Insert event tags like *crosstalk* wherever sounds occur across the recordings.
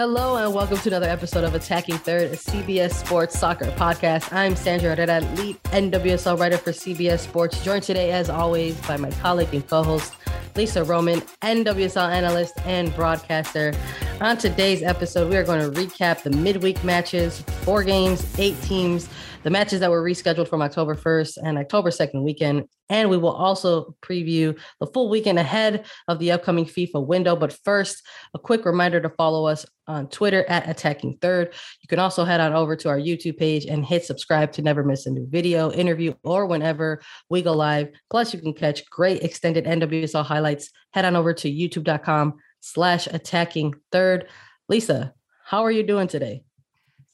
Hello and welcome to another episode of Attacking Third, a CBS Sports Soccer podcast. I'm Sandra Herrera, lead NWSL writer for CBS Sports, joined today, as always, by my colleague and co-host Lisa Roman, NWSL analyst and broadcaster. On today's episode, we are going to recap the midweek matches, four games, eight teams, the matches that were rescheduled from October 1st and October 2nd weekend. And we will also preview the full weekend ahead of the upcoming FIFA window. But first, a quick reminder to follow us on Twitter at Attacking Third. You can also head on over to our YouTube page and hit subscribe to never miss a new video, interview, or whenever we go live. Plus, you can catch great extended NWSL highlights. Head on over to youtube.com slash attacking third. Lisa, how are you doing today?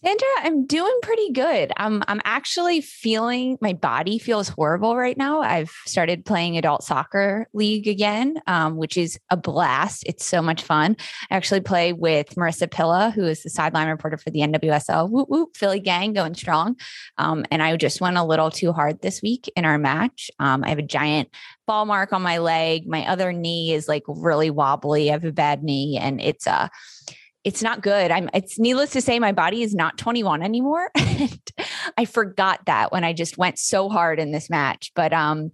Sandra, I'm doing pretty good. I'm I'm actually feeling my body feels horrible right now. I've started playing adult soccer league again, um, which is a blast. It's so much fun. I actually play with Marissa Pilla, who is the sideline reporter for the NWSL. Whoop whoop, Philly gang going strong. Um, and I just went a little too hard this week in our match. Um, I have a giant ball mark on my leg. My other knee is like really wobbly. I have a bad knee, and it's a uh, it's not good. I'm it's needless to say my body is not 21 anymore. *laughs* I forgot that when I just went so hard in this match. But um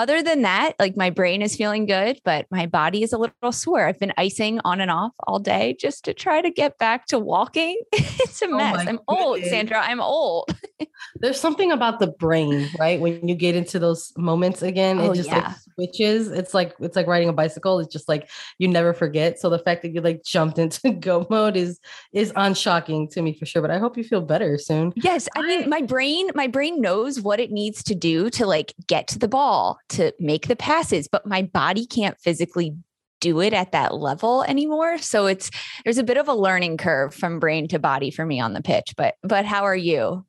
other than that, like my brain is feeling good, but my body is a little sore. I've been icing on and off all day just to try to get back to walking. *laughs* it's a oh mess. I'm goodness. old, Sandra. I'm old. *laughs* There's something about the brain, right? When you get into those moments again, oh, it just yeah. like switches. It's like it's like riding a bicycle. It's just like you never forget. So the fact that you like jumped into *laughs* go mode is is unshocking to me for sure. But I hope you feel better soon. Yes. I mean, my brain, my brain knows what it needs to do to like get to the ball to make the passes, but my body can't physically do it at that level anymore. So it's there's a bit of a learning curve from brain to body for me on the pitch. But but how are you?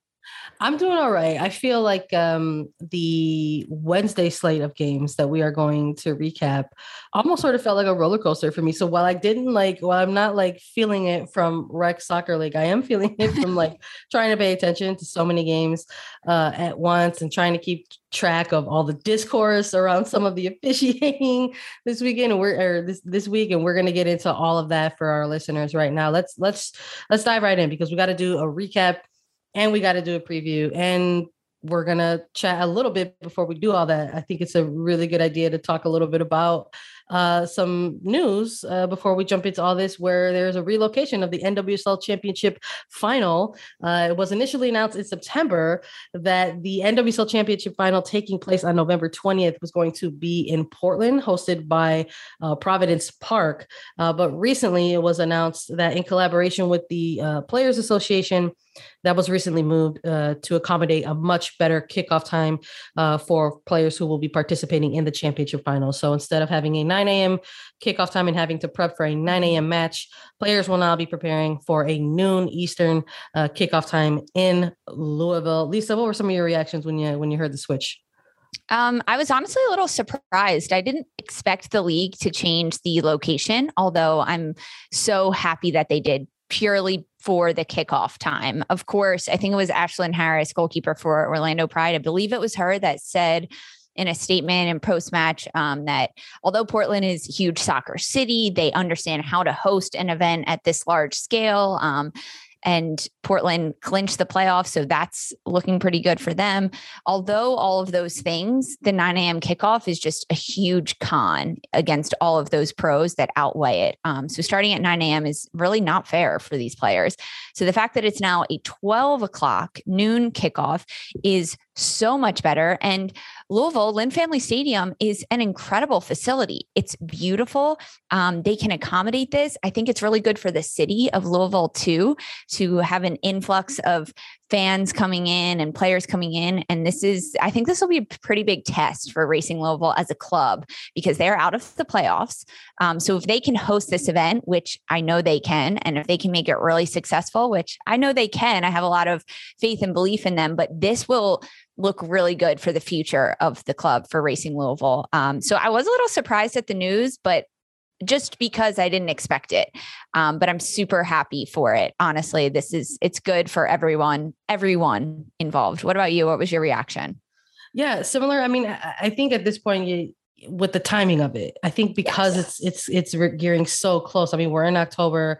I'm doing all right. I feel like um, the Wednesday slate of games that we are going to recap almost sort of felt like a roller coaster for me. So while I didn't like, while I'm not like feeling it from rec soccer league, I am feeling it from like *laughs* trying to pay attention to so many games uh, at once and trying to keep track of all the discourse around some of the officiating *laughs* this weekend. We're or this this week, and we're going to get into all of that for our listeners right now. Let's let's let's dive right in because we got to do a recap and we got to do a preview and we're going to chat a little bit before we do all that. I think it's a really good idea to talk a little bit about uh, some news uh, before we jump into all this, where there's a relocation of the NWSL Championship final. Uh, it was initially announced in September that the NWSL Championship final taking place on November 20th was going to be in Portland, hosted by uh, Providence Park. Uh, but recently it was announced that in collaboration with the uh, Players Association, that was recently moved to accommodate a much better kickoff time for players who will be participating in the championship final. So instead of having a 9 a.m. kickoff time and having to prep for a 9 a.m. match, players will now be preparing for a noon Eastern uh, kickoff time in Louisville. Lisa, what were some of your reactions when you when you heard the switch? Um, I was honestly a little surprised. I didn't expect the league to change the location, although I'm so happy that they did purely for the kickoff time. Of course, I think it was Ashlyn Harris, goalkeeper for Orlando Pride. I believe it was her that said in a statement and post match um, that although Portland is a huge soccer city, they understand how to host an event at this large scale. Um, and Portland clinched the playoffs. So that's looking pretty good for them. Although all of those things, the 9 a.m. kickoff is just a huge con against all of those pros that outweigh it. Um, so starting at 9 a.m. is really not fair for these players. So the fact that it's now a 12 o'clock noon kickoff is so much better. And Louisville, Lynn Family Stadium is an incredible facility. It's beautiful. Um, they can accommodate this. I think it's really good for the city of Louisville too to have an influx of fans coming in and players coming in. And this is, I think this will be a pretty big test for Racing Louisville as a club because they're out of the playoffs. Um, so if they can host this event, which I know they can, and if they can make it really successful, which I know they can, I have a lot of faith and belief in them, but this will look really good for the future of the club for Racing Louisville. Um, so I was a little surprised at the news, but just because I didn't expect it. Um, but I'm super happy for it. Honestly, this is it's good for everyone, everyone involved. What about you? What was your reaction? Yeah, similar. I mean, I think at this point, you, with the timing of it, I think because yes. it's it's it's gearing so close. I mean, we're in October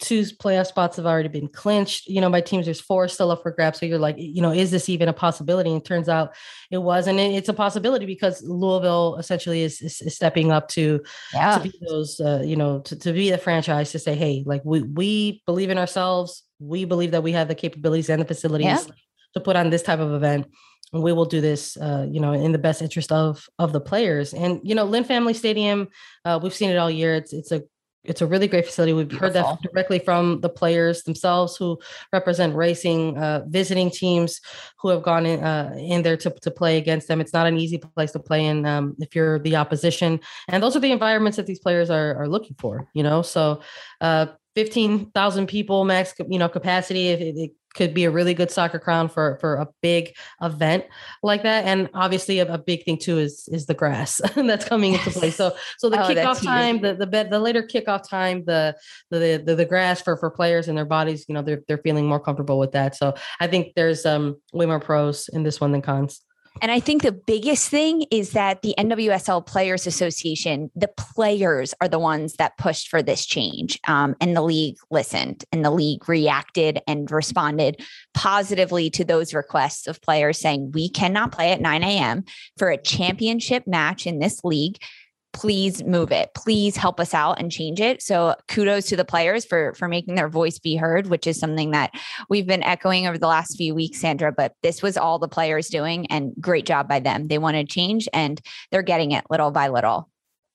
two playoff spots have already been clinched. You know, by teams, there's four still up for grabs. So you're like, you know, is this even a possibility? And it turns out it was, and it's a possibility because Louisville essentially is, is, is stepping up to yeah. to be those, uh, you know, to, to be the franchise to say, hey, like we we believe in ourselves. We believe that we have the capabilities and the facilities yeah. to put on this type of event. And we will do this, uh, you know, in the best interest of of the players. And you know, Lynn Family Stadium, uh, we've seen it all year. It's it's a it's a really great facility. We've Beautiful. heard that directly from the players themselves who represent racing, uh, visiting teams who have gone in, uh, in there to, to play against them. It's not an easy place to play in um, if you're the opposition. And those are the environments that these players are, are looking for, you know? So uh, 15,000 people max, you know, capacity. If it, it, could be a really good soccer crown for for a big event like that. And obviously, a, a big thing too is is the grass *laughs* that's coming into play. So so the oh, kickoff time, the the the later kickoff time, the, the the the grass for for players and their bodies, you know, they're they're feeling more comfortable with that. So I think there's um way more pros in this one than cons. And I think the biggest thing is that the NWSL Players Association, the players are the ones that pushed for this change. Um, and the league listened and the league reacted and responded positively to those requests of players saying, we cannot play at 9 a.m. for a championship match in this league please move it. Please help us out and change it. So kudos to the players for for making their voice be heard which is something that we've been echoing over the last few weeks sandra but this was all the players doing and great job by them. They wanted change and they're getting it little by little.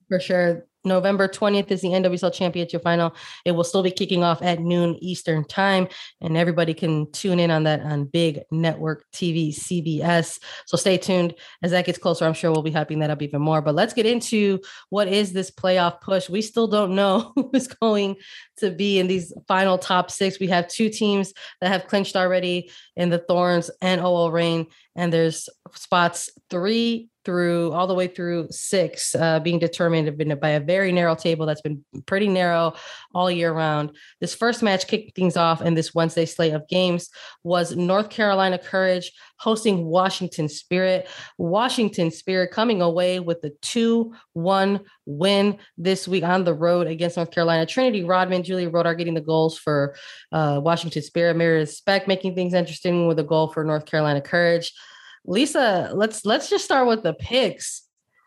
For sure November 20th is the NWSL Championship final. It will still be kicking off at noon Eastern time, and everybody can tune in on that on Big Network TV, CBS. So stay tuned as that gets closer. I'm sure we'll be hyping that up even more. But let's get into what is this playoff push. We still don't know *laughs* who is going to be in these final top six. We have two teams that have clinched already in the Thorns and OL Reign, and there's spots three through all the way through six uh, being determined by a very narrow table that's been pretty narrow all year round. This first match kicked things off in this Wednesday slate of games was North Carolina Courage hosting Washington Spirit. Washington Spirit coming away with the 2 1 win this week on the road against North Carolina. Trinity Rodman, Julia Roddar getting the goals for uh, Washington Spirit. Meredith Speck making things interesting with a goal for North Carolina Courage. Lisa, let's let's just start with the picks.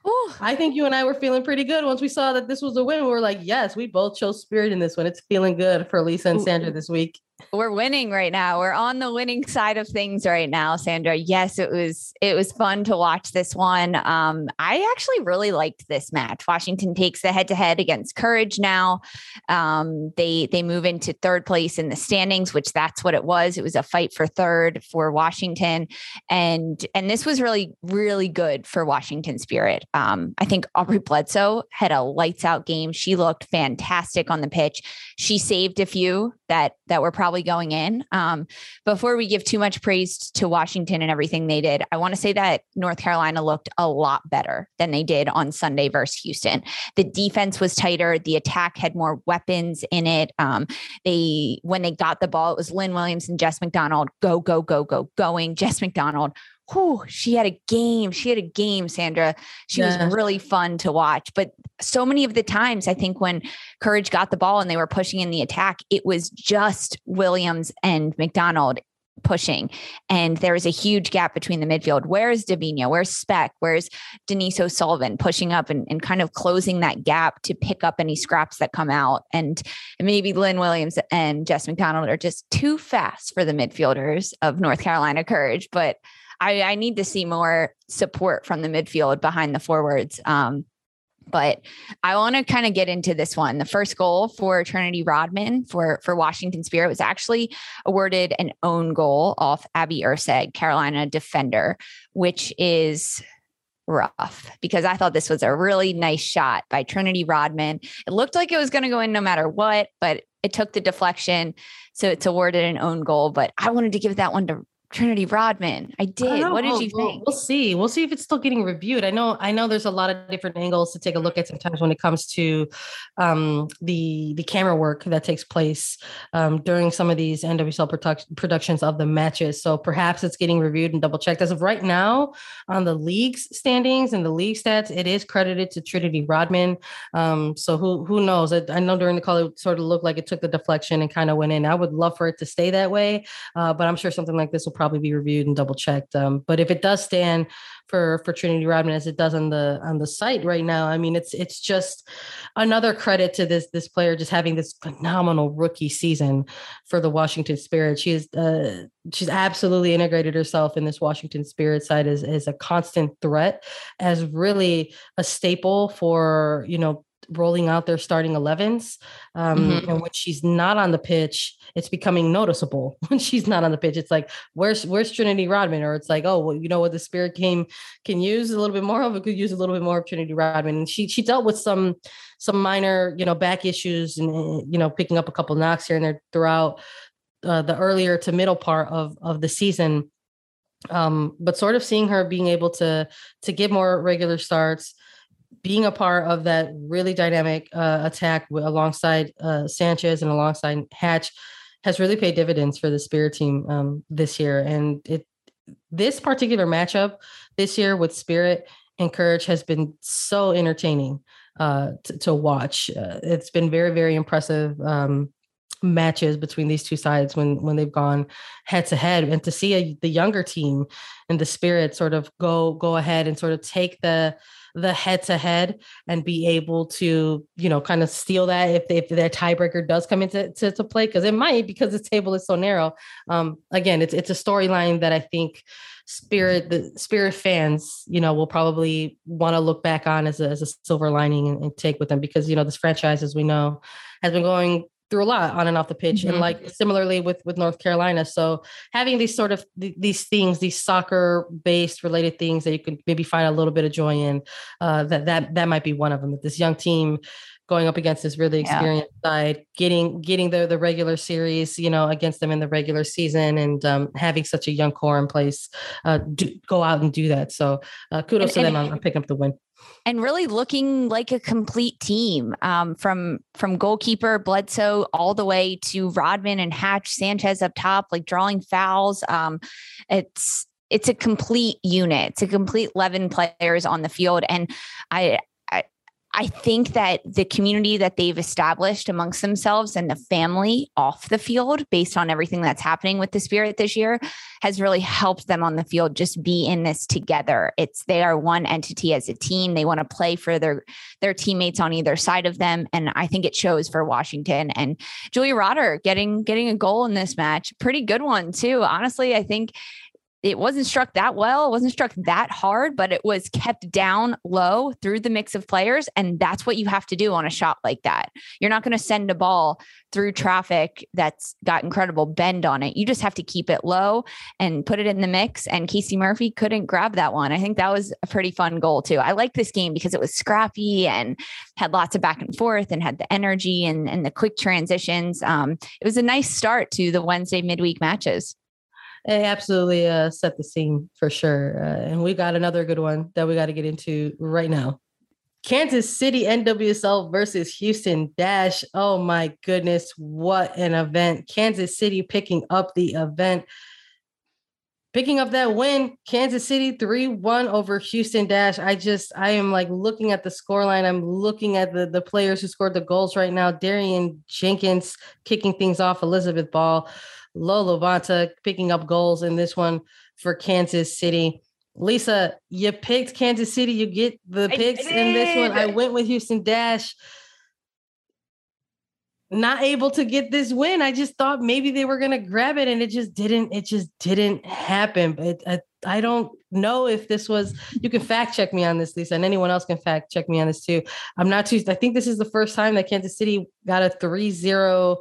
Ooh. I think you and I were feeling pretty good once we saw that this was a win. We were like, yes, we both chose Spirit in this one. It's feeling good for Lisa and Sandra this week we're winning right now. We're on the winning side of things right now, Sandra. Yes, it was it was fun to watch this one. Um, I actually really liked this match. Washington takes the head to head against Courage now. Um, they they move into third place in the standings, which that's what it was. It was a fight for third for Washington, and and this was really really good for Washington Spirit. Um, I think Aubrey Bledsoe had a lights out game. She looked fantastic on the pitch. She saved a few that that were probably going in. Um, before we give too much praise to Washington and everything they did, I want to say that North Carolina looked a lot better than they did on Sunday versus Houston. The defense was tighter. The attack had more weapons in it. Um, they when they got the ball, it was Lynn Williams and Jess McDonald go go go go going. Jess McDonald whew, she had a game. She had a game, Sandra. She yeah. was really fun to watch. But so many of the times, I think when Courage got the ball and they were pushing in the attack, it was just Williams and McDonald pushing. And there was a huge gap between the midfield. Where's Debinha? Where's Speck? Where's Denise O'Sullivan pushing up and, and kind of closing that gap to pick up any scraps that come out? And maybe Lynn Williams and Jess McDonald are just too fast for the midfielders of North Carolina Courage. But I, I need to see more support from the midfield behind the forwards. Um, but I want to kind of get into this one. The first goal for Trinity Rodman for for Washington Spirit was actually awarded an own goal off Abby Erceg, Carolina defender, which is rough because I thought this was a really nice shot by Trinity Rodman. It looked like it was going to go in no matter what, but it took the deflection. So it's awarded an own goal. But I wanted to give that one to Trinity Rodman. I did. I what did you we'll, think? We'll see. We'll see if it's still getting reviewed. I know. I know. There's a lot of different angles to take a look at sometimes when it comes to um, the the camera work that takes place um, during some of these NWSL product, productions of the matches. So perhaps it's getting reviewed and double checked. As of right now, on the league's standings and the league stats, it is credited to Trinity Rodman. Um, so who who knows? I, I, know during the call it sort of looked like it took the deflection and kind of went in. I would love for it to stay that way, uh, but I'm sure something like this will probably be reviewed and double checked. Um, but if it does stand for for Trinity Rodman as it does on the on the site right now, I mean it's it's just another credit to this this player just having this phenomenal rookie season for the Washington Spirit. She is uh, she's absolutely integrated herself in this Washington Spirit side as as a constant threat, as really a staple for you know rolling out their starting 11s. Um, mm-hmm. And when she's not on the pitch, it's becoming noticeable. *laughs* When she's not on the pitch, it's like, where's where's Trinity Rodman? Or it's like, oh, well, you know what the spirit came can use a little bit more of it, could use a little bit more of Trinity Rodman. And she she dealt with some some minor, you know, back issues and you know, picking up a couple knocks here and there throughout uh, the earlier to middle part of of the season. Um, but sort of seeing her being able to to get more regular starts, being a part of that really dynamic uh, attack alongside uh, Sanchez and alongside Hatch has really paid dividends for the Spirit team um, this year. And it this particular matchup this year with Spirit and Courage has been so entertaining uh, to, to, watch. Uh, it's been very very impressive. Um, matches between these two sides when when they've gone head to head and to see a, the younger team and the spirit sort of go go ahead and sort of take the the head to head and be able to, you know, kind of steal that if, if their tiebreaker does come into to, to play, because it might because the table is so narrow. Um, again, it's it's a storyline that I think spirit the spirit fans you know will probably want to look back on as a, as a silver lining and, and, take with them because you know this franchise as we know has been going through a lot on and off the pitch mm-hmm. and like similarly with with north carolina so having these sort of th- these things these soccer based related things that you can maybe find a little bit of joy in uh, that that that might be one of them that this young team going up against this really experienced yeah. side, getting getting the the regular series, you know, against them in the regular season, and um, having such a young core in place, uh, do, go out and do that. So uh, kudos and, to them on, on picking up the win and really looking like a complete team um, from from goalkeeper Bledsoe all the way to Rodman and Hatch Sanchez up top, like drawing fouls. Um, it's it's a complete unit. It's a complete 11 players on the field. And I, I think that the community that they've established amongst themselves and the family off the field, based on everything that's happening with the spirit this year, has really helped them on the field just be in this together. It's they are one entity as a team. They want to play for their their teammates on either side of them. And I think it shows for Washington. And Julia Roddar getting getting a goal in this match, pretty good one too. Honestly, I think it wasn't struck that well, it wasn't struck that hard, but it was kept down low through the mix of players. And that's what you have to do on a shot like that. You're not going to send a ball through traffic that's got incredible bend on it. You just have to keep it low and put it in the mix. And Casey Murphy couldn't grab that one. I think that was a pretty fun goal, too. I like this game because it was scrappy and had lots of back and forth and had the energy and, and the quick transitions. Um, it was a nice start to the Wednesday midweek matches it absolutely uh, set the scene for sure. Uh, and we got another good one that we got to get into right now. Kansas City NWSL versus Houston Dash. Oh my goodness, what an event! Kansas City picking up the event, picking up that win. Kansas City 3 1 over Houston Dash. I just, I am like looking at the scoreline. I'm looking at the, the players who scored the goals right now. Darian Jenkins kicking things off, Elizabeth Ball. Lo LaBonta picking up goals in this one for Kansas City. Lisa, you picked Kansas City. You get the picks in this one. I went with Houston Dash. Not able to get this win. I just thought maybe they were going to grab it, and it just didn't. It just didn't happen. But uh, I don't know if this was you can fact check me on this, Lisa, and anyone else can fact check me on this too. I'm not too I think this is the first time that Kansas City got a 3-0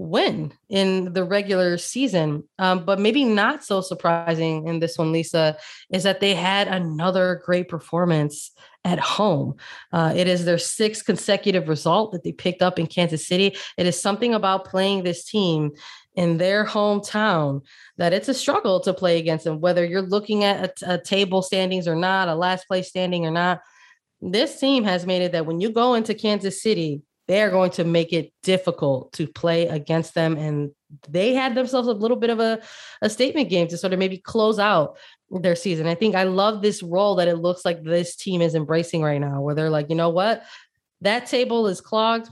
win in the regular season. Um, but maybe not so surprising in this one, Lisa, is that they had another great performance at home. Uh, it is their sixth consecutive result that they picked up in Kansas City. It is something about playing this team in their hometown that it's a struggle to play against them, whether you're looking at a, a table standings or not, a last place standing or not. This team has made it that when you go into Kansas City, they are going to make it difficult to play against them. And they had themselves a little bit of a, a statement game to sort of maybe close out their season. I think I love this role that it looks like this team is embracing right now, where they're like, you know what? That table is clogged.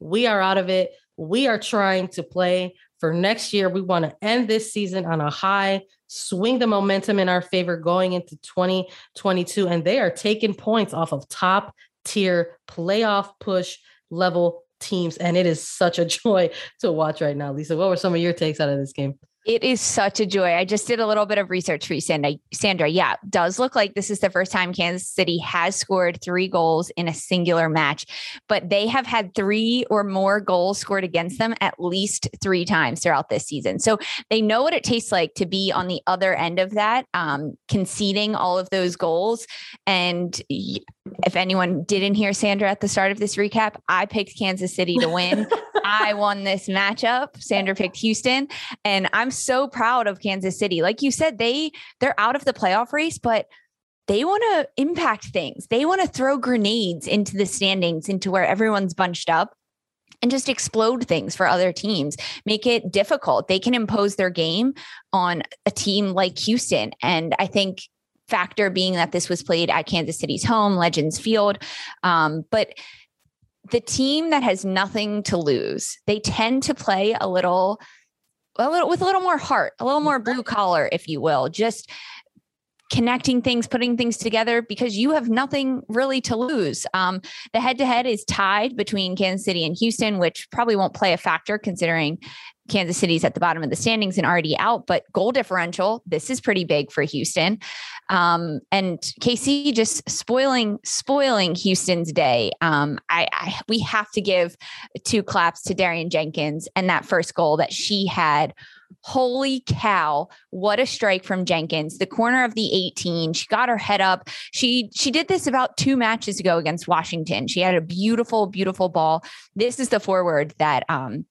We are out of it. We are trying to play for next year. We want to end this season on a high, swing the momentum in our favor going into 2022. And they are taking points off of top tier playoff push level teams. And it is such a *laughs* joy to watch right now. Lisa, what were some of your takes out of this game? It is such a joy. I just did a little bit of research for you, Sandra. Sandra, yeah, does look like this is the first time Kansas City has scored three goals in a singular match, but they have had three or more goals scored against them at least three times throughout this season. So they know what it tastes like to be on the other end of that, um, conceding all of those goals. And if anyone didn't hear Sandra at the start of this recap, I picked Kansas City to win. *laughs* I won this matchup. Sandra picked Houston, and I'm so proud of Kansas City. Like you said, they they're out of the playoff race, but they want to impact things. They want to throw grenades into the standings, into where everyone's bunched up and just explode things for other teams, make it difficult. They can impose their game on a team like Houston. And I think factor being that this was played at Kansas City's home, Legends Field. Um, but the team that has nothing to lose, they tend to play a little a little with a little more heart, a little more blue collar, if you will, just connecting things, putting things together because you have nothing really to lose. Um, the head to head is tied between Kansas City and Houston, which probably won't play a factor considering Kansas City's at the bottom of the standings and already out, but goal differential, this is pretty big for Houston. Um, and KC just spoiling, spoiling Houston's day. Um, I, I, we have to give two claps to Darian Jenkins and that first goal that she had. Holy cow, what a strike from Jenkins. The corner of the 18. She got her head up. She she did this about two matches ago against Washington. She had a beautiful, beautiful ball. This is the forward that um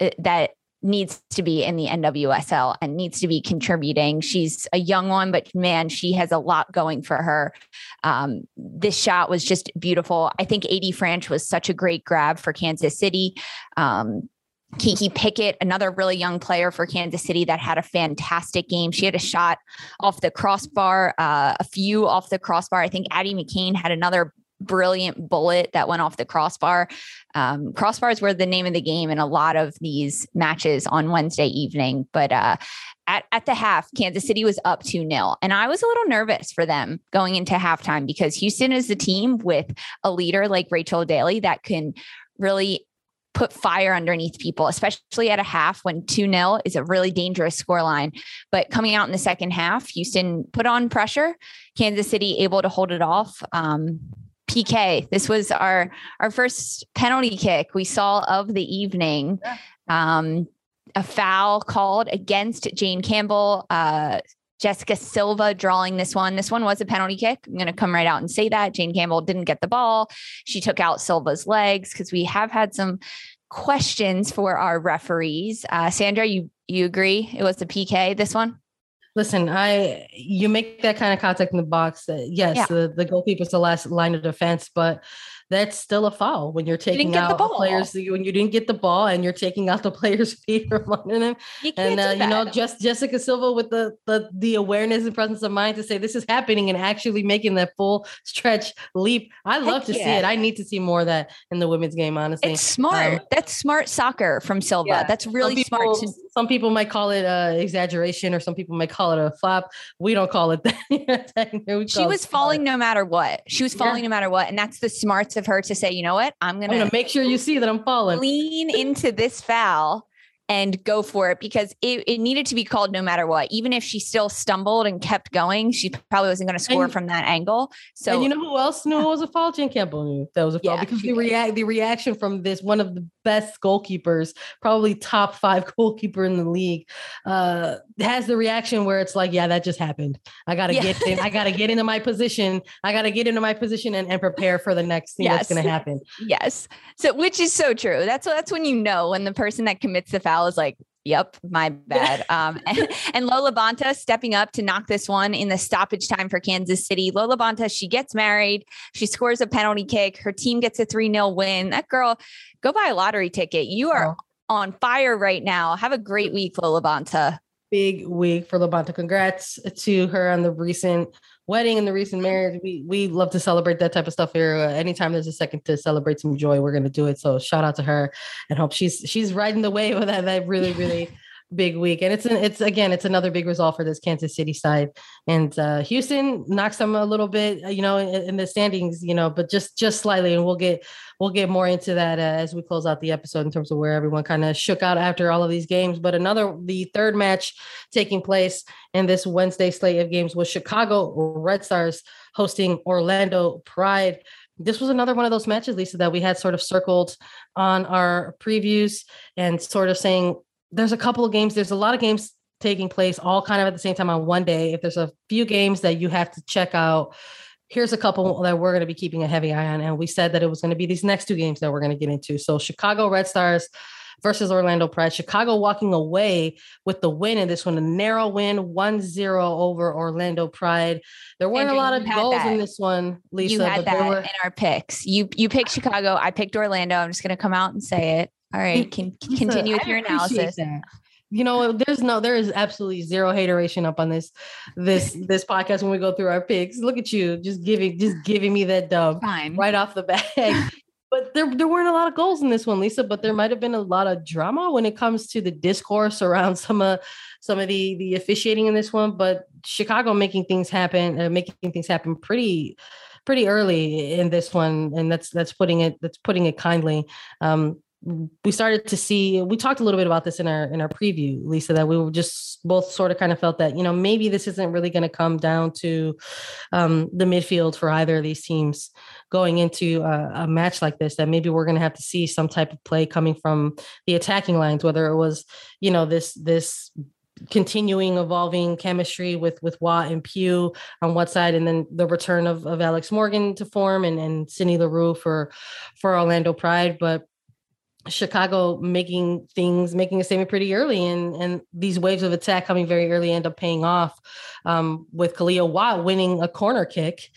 uh, that needs to be in the NWSL and needs to be contributing. She's a young one, but man, she has a lot going for her. Um, this shot was just beautiful. I think AD Franch was such a great grab for Kansas City. Um, Kiki Pickett, another really young player for Kansas City that had a fantastic game. She had a shot off the crossbar, uh, a few off the crossbar. I think Addie McCain had another brilliant bullet that went off the crossbar. Um, crossbars were the name of the game in a lot of these matches on Wednesday evening. But uh, at, at the half, Kansas City was up 2 0. And I was a little nervous for them going into halftime because Houston is the team with a leader like Rachel Daly that can really put fire underneath people, especially at a half when 2 0 is a really dangerous scoreline. But coming out in the second half, Houston put on pressure. Kansas City able to hold it off. Um, PK. This was our our first penalty kick we saw of the evening. Um, a foul called against Jane Campbell. Uh, Jessica Silva drawing this one. This one was a penalty kick. I'm going to come right out and say that. Jane Campbell didn't get the ball. She took out Silva's legs because we have had some questions for our referees. Uh, Sandra, you you agree it was a PK? This one? Listen, I you make that kind of contact in the box. Uh, yes, yeah. the, the goalkeeper's the last line of defense, but that's still a foul when you're taking out the, players when you didn't get the ball and you're taking out the *laughs* players' feet from under them. You and uh, you know, just Jessica Silva with the, the the awareness and presence of mind to say this is happening and actually making that full stretch leap. I love Heck to yeah. see it. I need to see more of that in the women's game. Honestly, it's smart. Um, that's smart soccer from Silva. Yeah. That's really people, smart. To- some people might call it uh, exaggeration, or some people might call it a flop. We don't call it *laughs* that. she was falling no matter what. She was falling yeah. no matter what, and that's the smarts of her to say, you know what, I'm I'm gonna make sure you see that I'm falling. Lean into this foul and go for it because it, it needed to be called no matter what. Even if she still stumbled and kept going, she probably wasn't going to score and, from that angle. So and you know who else knew it was a foul? Jen Campbell knew that was a foul yeah, because the react the reaction from this one of the best goalkeepers, probably top five *laughs* goalkeeper in the league, uh, has the reaction where it's like, yeah, that just happened. I gotta yeah. get in, I gotta get into my position. I gotta get into my position and, and prepare for the next thing yes. that's gonna happen. *laughs* Yes. So which is so true. That's that's when you know when the person that commits the foul is like, Yep, my *laughs* bad. Um, *laughs* and, and, Lo LaBonta stepping up to knock this one in the stoppage time for Kansas City. Lo LaBonta, she gets married. She scores a penalty kick. Her team gets a 3 0 win. That girl, go buy a lottery ticket. You are oh. on fire right now. Have a great week, Lo LaBonta. Big week for Labonta. Congrats to her on the recent wedding and the recent marriage. We we love to celebrate that type of stuff here. Uh, anytime there's a second to celebrate some joy, we're gonna do it. So shout out to her and hope she's she's riding the wave of that that really really big week. And it's an, it's again it's another big result for this Kansas City side. And uh, Houston knocks them a little bit, uh, you know, in, in, the standings, you know, but just just slightly. And we'll get we'll get more into that uh, as we close out the episode in terms of where everyone kind of shook out after all of these games. But another the third match taking place in this Wednesday slate of games was Chicago Red Stars hosting Orlando Pride. This was another one of those matches, Lisa, that we had sort of circled on our previews and sort of saying there's a couple of games, there's a lot of games taking place all kind of at the same time on one day. If there's a few games that you have to check out, here's a couple that we're going to be keeping a heavy eye on. And we said that it was going to be these next two games that we're going to get into. So Chicago Red Stars versus Orlando Pride. Chicago walking away with the win in this one, a narrow win, 1-0 over Orlando Pride. There weren't Andrew, a lot of goals that. in this one, Lisa. You had that were... in our picks. You you picked Chicago. I picked Orlando. I'm just going to come out and say it. All right, can continue with your analysis. That you know there's no there is absolutely zero hateration up on this this *laughs* this podcast when we go through our picks look at you just giving just giving me that dub Fine. right off the bat *laughs* but there, there weren't a lot of goals in this one, Lisa. But there might have been a lot of drama when it comes to the discourse around *laughs* some of some of the the officiating in this one. But Chicago making things happen, uh, making things happen pretty pretty early in this one, and that's that's putting it that's putting it kindly. Um, we started to see we talked a little bit about this in our in our preview lisa that we were just both sort of kind of felt that you know maybe this isn't really going to come down to um, the midfield for either of these teams going into a, a match like this that maybe we're going to have to see some type of play coming from the attacking lines whether it was you know this this continuing evolving chemistry with with Watt and Pugh on one side, and then the return of, of Alex Morgan to form and and Sydney Leroux for for Orlando Pride. But Chicago making things making a statement pretty early and and these waves of attack coming very early end up paying off um, with Kealia Watt winning a corner kick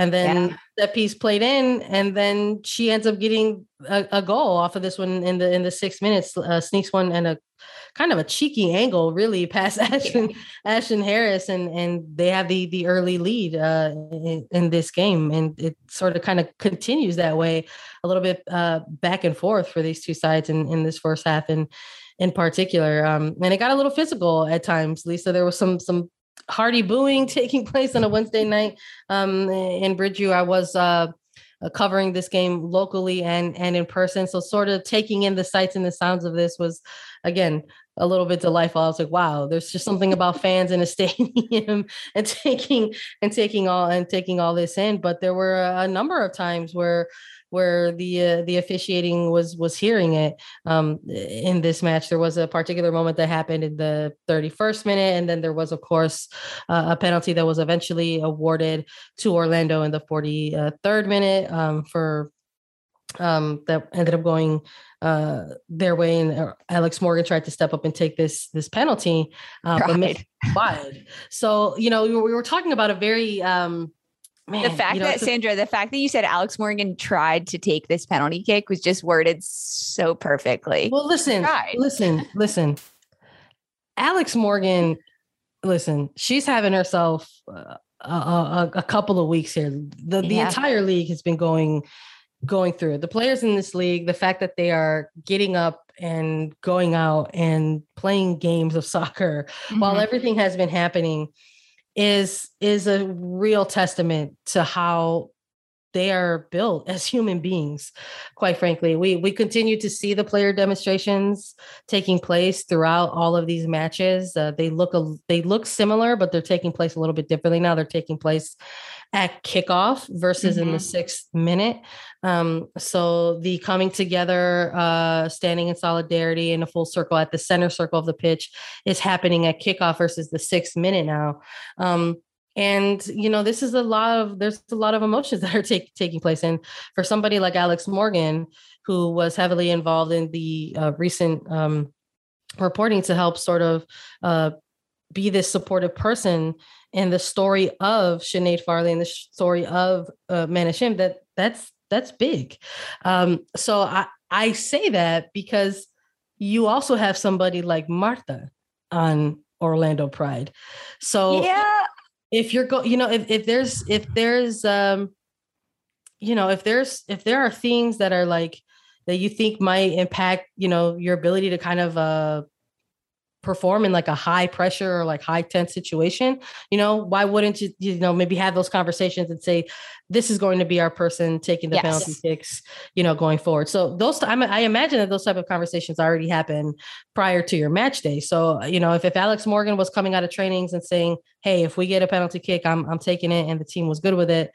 and then yeah. that piece played in and then she ends up getting a, a, goal off of this one in the in the six minutes uh, sneaks one and a kind of a cheeky angle really past *laughs* Ashlyn Ashlyn Harris and and they have the the early lead uh, in, in, this game and it sort of kind of continues that way a little bit uh, back and forth for these two sides in in this first half and in particular. Um, and it got a little physical at times Lisa. There was some some hearty booing *laughs* taking place on a Wednesday night um, in Bridgeview I was uh, uh, covering this game locally and and in person. So sort of taking in the sights and the sounds of this was again a little bit delightful. I was like, wow, there's just something about fans in a *laughs* stadium and taking and taking all and taking all this in. But there were a number of times where where the uh, the officiating was was hearing it um, in this match. There was a particular moment that happened in the 31st minute, and then there was, of course, uh, a penalty that was eventually awarded to Orlando in the 43rd minute um, for um, that ended up going uh, their way, and uh, Alex Morgan tried to step up and take this this penalty, uh, but missed wide. So you know we were, we were talking about a very um, Man, the fact you know, that Sandra, the fact that you said Alex Morgan tried to take this penalty kick was just worded so perfectly. Well, listen, listen, listen. Alex Morgan, listen, she's having herself uh, a, a, a, couple of weeks here. The the entire league has been going going through The players in this league, the fact that they are getting up and going out and playing games of soccer mm-hmm. while everything has been happening is is a real testament to how they are built as human beings quite frankly. We we continue to see the player demonstrations taking place throughout all of these matches. Uh, they look a, they look similar but they're taking place a little bit differently now. They're taking place at kickoff versus mm-hmm. in the mm-hmm. sixth minute um, so the coming together uh, standing in solidarity in a full circle at the center circle of the pitch is happening at kickoff versus the sixth minute now um, and you know this is a lot of there's a lot of emotions *laughs* that are take, taking place and for somebody like alex morgan who was heavily involved in the uh, recent um, reporting to help sort of uh, be this supportive person in the story of Sinead Farrelly and the story of uh, Mana Shim, that that's that's big. Um, so I, I say that because you also have somebody like Marta on Orlando Pride. So yeah, if you're go, you know, if, if there's if there's um, you know, if there's if there are things that are like that you think might impact, you know, your ability to kind of uh perform in like a high pressure or like high tense situation you know why wouldn't you you know maybe have those conversations and say this is going to be our person taking the yes. penalty kicks you know going forward so those I, I imagine that those type of conversations already happen prior to your match day so uh, you know if, if alex morgan was coming out of trainings and saying hey if we get a penalty kick i'm, I'm taking it and the team was good with it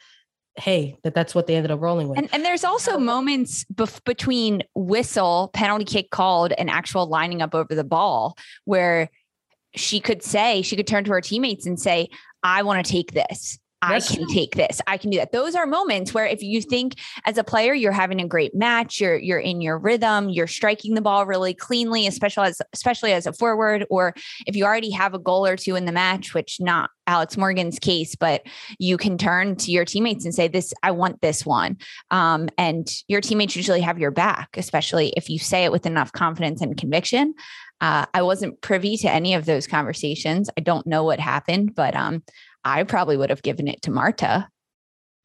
hey, that that's what they ended up rolling with. And, and there's also moments bef- between whistle, penalty kick called, and actual lining up over the ball where she could say, she could turn to her teammates and say, I want to take this. I can take this. I can do that. Those are moments where if you think as a player you're having a great match, you're you're in your rhythm, you're striking the ball really cleanly, especially as especially as a forward, or if you already have a goal or two in the match, which not Alex Morgan's case, but you can turn to your teammates and say, "This, I want this one," um, and your teammates usually have your back, especially if you say it with enough confidence and conviction. Uh, I wasn't privy to any of those conversations. I don't know what happened, but um, I probably would have given it to Marta.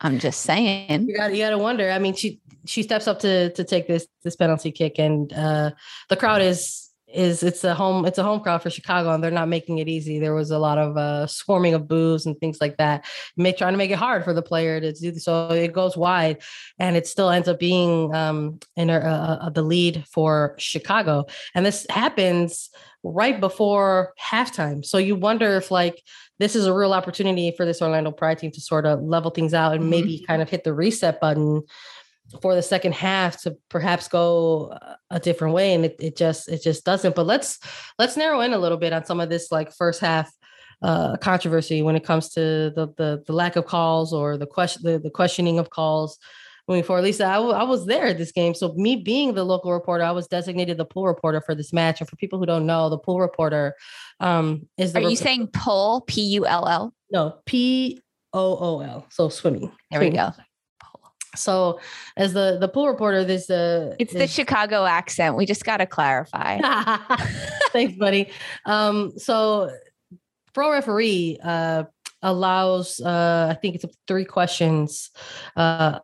I'm just saying. You got you to wonder. I mean, she she steps up to to take this this penalty kick, and uh, the crowd is is it's a home it's a home crowd for Chicago, and they're not making it easy. There was a lot of uh, swarming of boos and things like that, make trying to make it hard for the player to do. So it goes wide, and it still ends up being um, in a, a, a, the lead for Chicago. And this happens right before halftime. So you wonder if like this is a real opportunity for this Orlando Pride team to sort of level things out and mm-hmm. maybe kind of hit the reset button for the second half to perhaps go a different way and it, it just it just doesn't but let's let's narrow in a little bit on some of this like first half uh, controversy when it comes to the, the the lack of calls or the question the, the questioning of calls moving forward. Lisa, I, w- I was there at this game. So me being the local reporter, I was designated the pool reporter for this match. And for people who don't know, the pool reporter um, is the. Are you saying pull? P U L L? No, P O O L. So swimming. There swimming. we go. So, as the the pool reporter, there's a it's the Chicago accent. We just got to clarify. *laughs* Thanks, buddy. Um, so, pro referee uh, allows uh, I think it's three questions uh,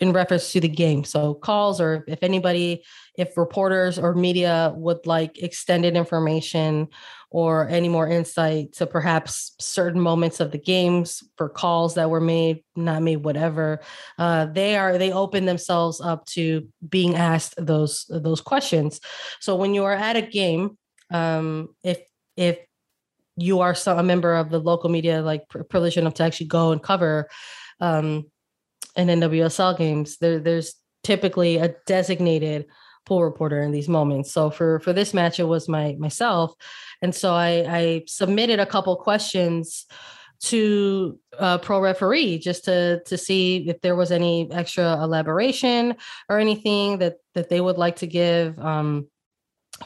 in reference to the game. So calls or if anybody, if reporters or media would like extended information or any more insight to perhaps certain moments of the games for calls that were made, not made, whatever, uh, they are they open themselves up to being asked those those questions. So when you are at a game, um, if if you are some, a member of the local media, like privilege enough to actually go and cover um, in NWSL games, there there's typically a designated pool reporter in these moments. So for for this match, it was my myself, and so I, I submitted a couple questions to a pro referee just to to see if there was any extra elaboration or anything that that they would like to give. Um,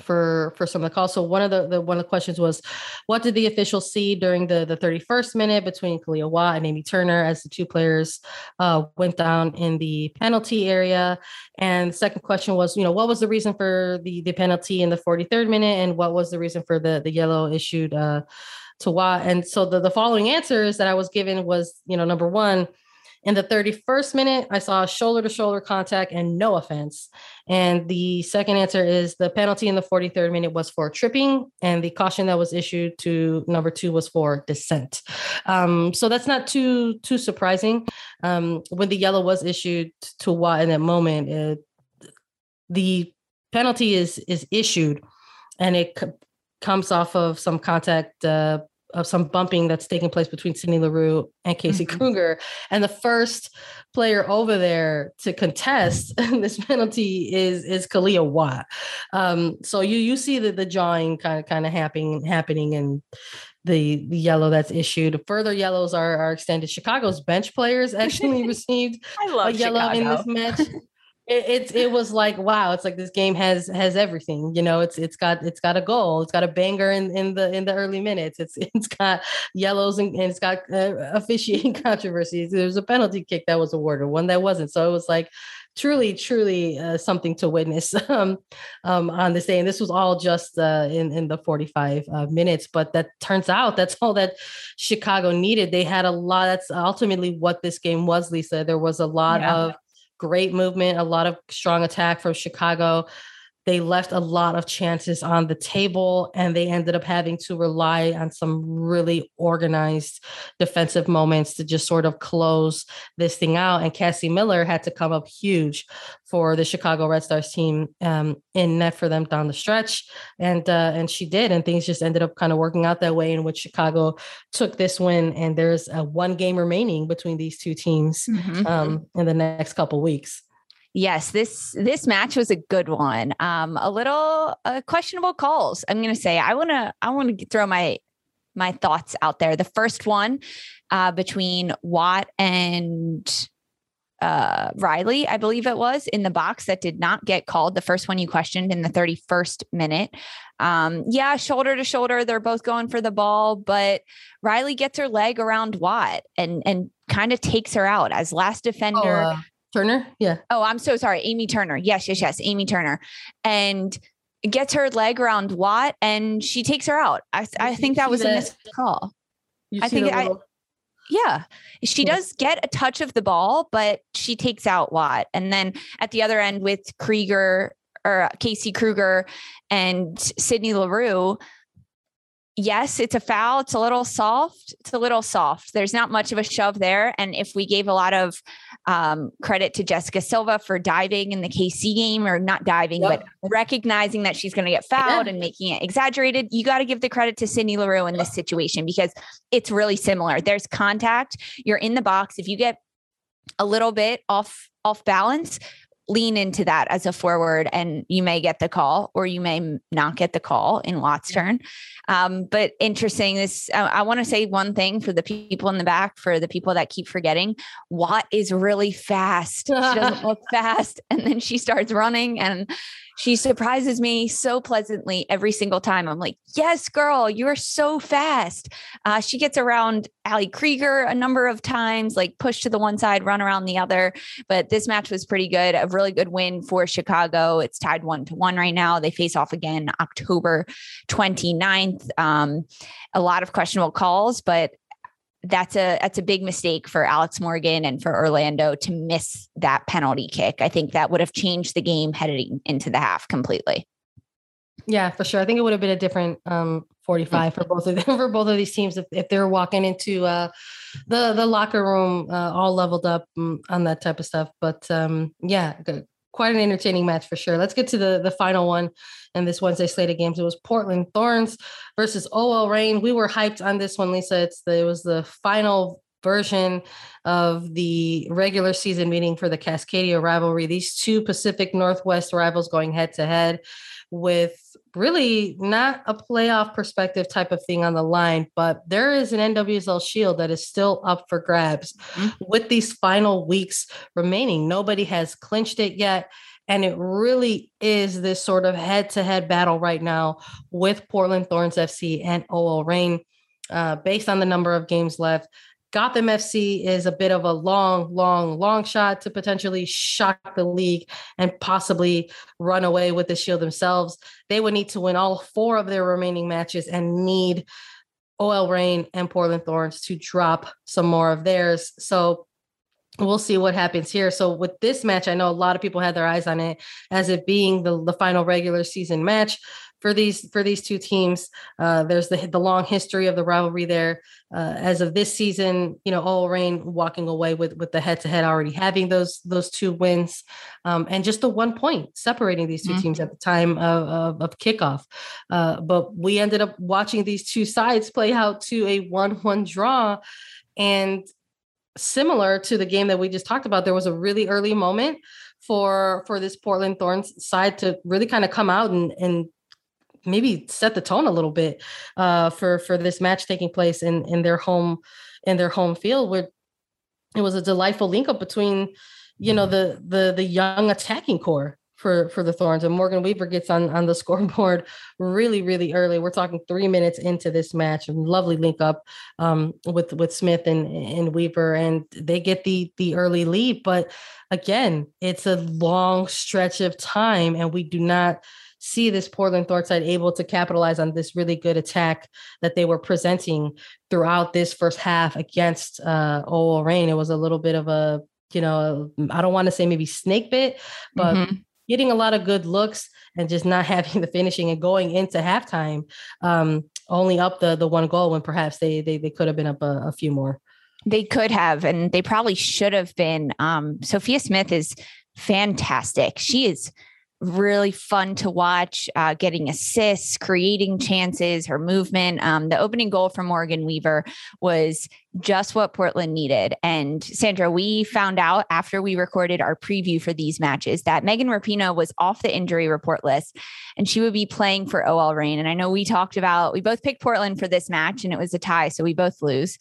for for some of the calls. So one of the, the one of the questions was, what did the officials see during the the 31st minute between Kealia Watt and Amy Turner as the two players uh, went down in the penalty area? And the second question was, you know, what was the reason for the the penalty in the 43rd minute, and what was the reason for the the yellow issued uh, to Watt? And so the the following answers that I was given was, you know, number one In the 31st minute, I saw shoulder to shoulder contact and no offense. And the second answer is the penalty in the 43rd minute was for tripping, and the caution that was issued to number two was for dissent. Um, so that's not too too surprising. Um, when the yellow was issued to Watt in that moment, it, the penalty is is issued, and it c- comes off of some contact uh, of some bumping that's taking place between Sydney Leroux and Casey mm-hmm. Krueger. And the first player over there to contest *laughs* this penalty is is Kealia Watt. Um, so you you see the the jawing kind of kind of happening happening and the, the yellow that's issued. Further yellows are, are extended. Chicago's bench players *laughs* actually received a yellow Chicago. in this match. *laughs* it, it's it was like wow it's like this game has has everything you know it's it's got it's got a goal it's got a banger in in the in the early minutes it's *laughs* it's got yellows and, and it's got uh, officiating *laughs* controversies there's a penalty kick that was awarded one that wasn't so it was like truly truly uh, something to witness *laughs* um, um, on this day and this was all just uh, in in the 45 uh, minutes but that turns out that's all that chicago needed they had a lot that's ultimately what this game was lisa there was a lot yeah. of great movement, a lot of strong attack from Chicago. They left a lot of chances on the table and they ended up having to rely on some really organized defensive moments to just sort of close this thing out. And Cassie Miller had to come up huge for the Chicago Red Stars team um, in net for them down the stretch, and uh, and she did, and things just ended up kind of working out that way in which Chicago took this win, and there's a one game remaining between these two teams mm-hmm. um, in the next couple weeks. Yes, this this match was a good one. Um, a little uh, questionable calls. I'm going to say I want to I want to throw my my thoughts out there. The first one uh, between Watt and uh, Riley, I believe it was in the box that did not get called. The first one you questioned in the 31st minute. Um, yeah, shoulder to shoulder, they're both going for the ball, but Riley gets her leg around Watt and and kind of takes her out as last defender. Oh, uh, Turner, yeah. Oh, I'm so sorry, Amy Turner. Yes, yes, yes, Amy Turner, and gets her leg around Watt, and she takes her out. I, I think that was a missed call. I think I, yeah, she does get a touch of the ball, but she takes out Watt. And then at the other end with Krieger or uh, Casey Krueger and Sydney Leroux, yes, it's a foul. It's a little soft. It's a little soft. There's not much of a shove there. And if we gave a lot of um, credit to Jessica Silva for diving in the KC game, or not diving, yep. but recognizing that she's going to get fouled yeah. and making it exaggerated, you got to give the credit to Sydney Leroux in this situation because it's really similar. There's contact. You're in the box. If you get a little bit off off balance lean into that as a forward and you may get the call or you may not get the call in Watt's turn. Um, but interesting this, I, I want to say one thing for the people in the back, for the people that keep forgetting, Watt is really fast. She doesn't *laughs* look fast. And then she starts running and she surprises me so pleasantly every single time. I'm like, yes, girl, you are so fast. Uh, she gets around Ali Krieger a number of times, like push to the one side, run around the other. But this match was pretty good. A really good win for Chicago. It's tied one to one right now. They face off again October 29th. Um, a lot of questionable calls, but that's a that's a big mistake for Alex Morgan and for Orlando to miss that penalty kick. I think that would have changed the game heading into the half completely. Yeah, for sure. I think it would have been a different um, 45 for both of them *laughs* for both of these teams if, if they're walking into uh, the the locker room uh, all leveled up mm, on that type of stuff. But um, yeah, quite an entertaining match for sure. Let's get to the the final one and this Wednesday slate of games. It was Portland Thorns versus OL Reign. We were hyped on this one, Lisa. It's the, it was the final version of the regular season meeting for the Cascadia rivalry. These two Pacific Northwest rivals going head to head with really not a playoff perspective type of thing on the line, but there is an NWSL shield that is still up for grabs mm-hmm. with these final weeks remaining. Nobody has clinched it yet. And it really is this sort of head to head battle right now with Portland Thorns FC and OL Reign. Uh, based on the number of games left, Gotham FC is a bit of a long, long, long shot to potentially shock the league and possibly run away with the Shield themselves. They would need to win all four of their remaining matches and need OL Reign and Portland Thorns to drop some more of theirs. So we'll see what happens here. So with this match, I know a lot of people had their eyes on it as it being the, the final regular season match for these for these two teams. Uh, there's the the long history of the rivalry there. Uh, as of this season, you know, OL Reign walking away with with the head to head already having those those two wins, um, and just the one point separating these 2 mm-hmm. teams at the time of, of, of kickoff. Uh, but we ended up watching these two sides play out to a one one draw, and similar to the game that we just talked about, there was a really early moment for for this Portland Thorns side to really kind of come out and and maybe set the tone a little bit uh, for for this match taking place in in their home in their home field where it was a delightful link up between you know the the the young attacking core for for the Thorns and Morgan Weaver gets on on the *laughs* scoreboard really really early. We're talking three minutes into this match. and Lovely link up um, with with Smith and and Weaver, and they get the the early lead. But again, it's a long stretch of time, and we do not see this Portland Thorns side able to capitalize on this really good attack that they were presenting throughout this first half against uh OL Reign. It was a little bit of a, you know, I don't want to say maybe snake bit, but mm-hmm. getting a lot of good looks and just not *laughs* having the finishing and going into halftime, um, only up the the one goal when perhaps they they, they could have been up a, a few more. They could have, and they probably should have been. Um, Sophia Smith is fantastic. She is really fun to watch, uh, getting assists, creating chances, her movement. Um, the opening goal from Morgan Weaver was just what Portland needed. And Sandra, we found out after we recorded our preview for these matches that Megan Rapinoe was off the injury report list and she would be playing for OL Reign. And I know we talked about, we both picked Portland for this match and it was a tie, so we both lose.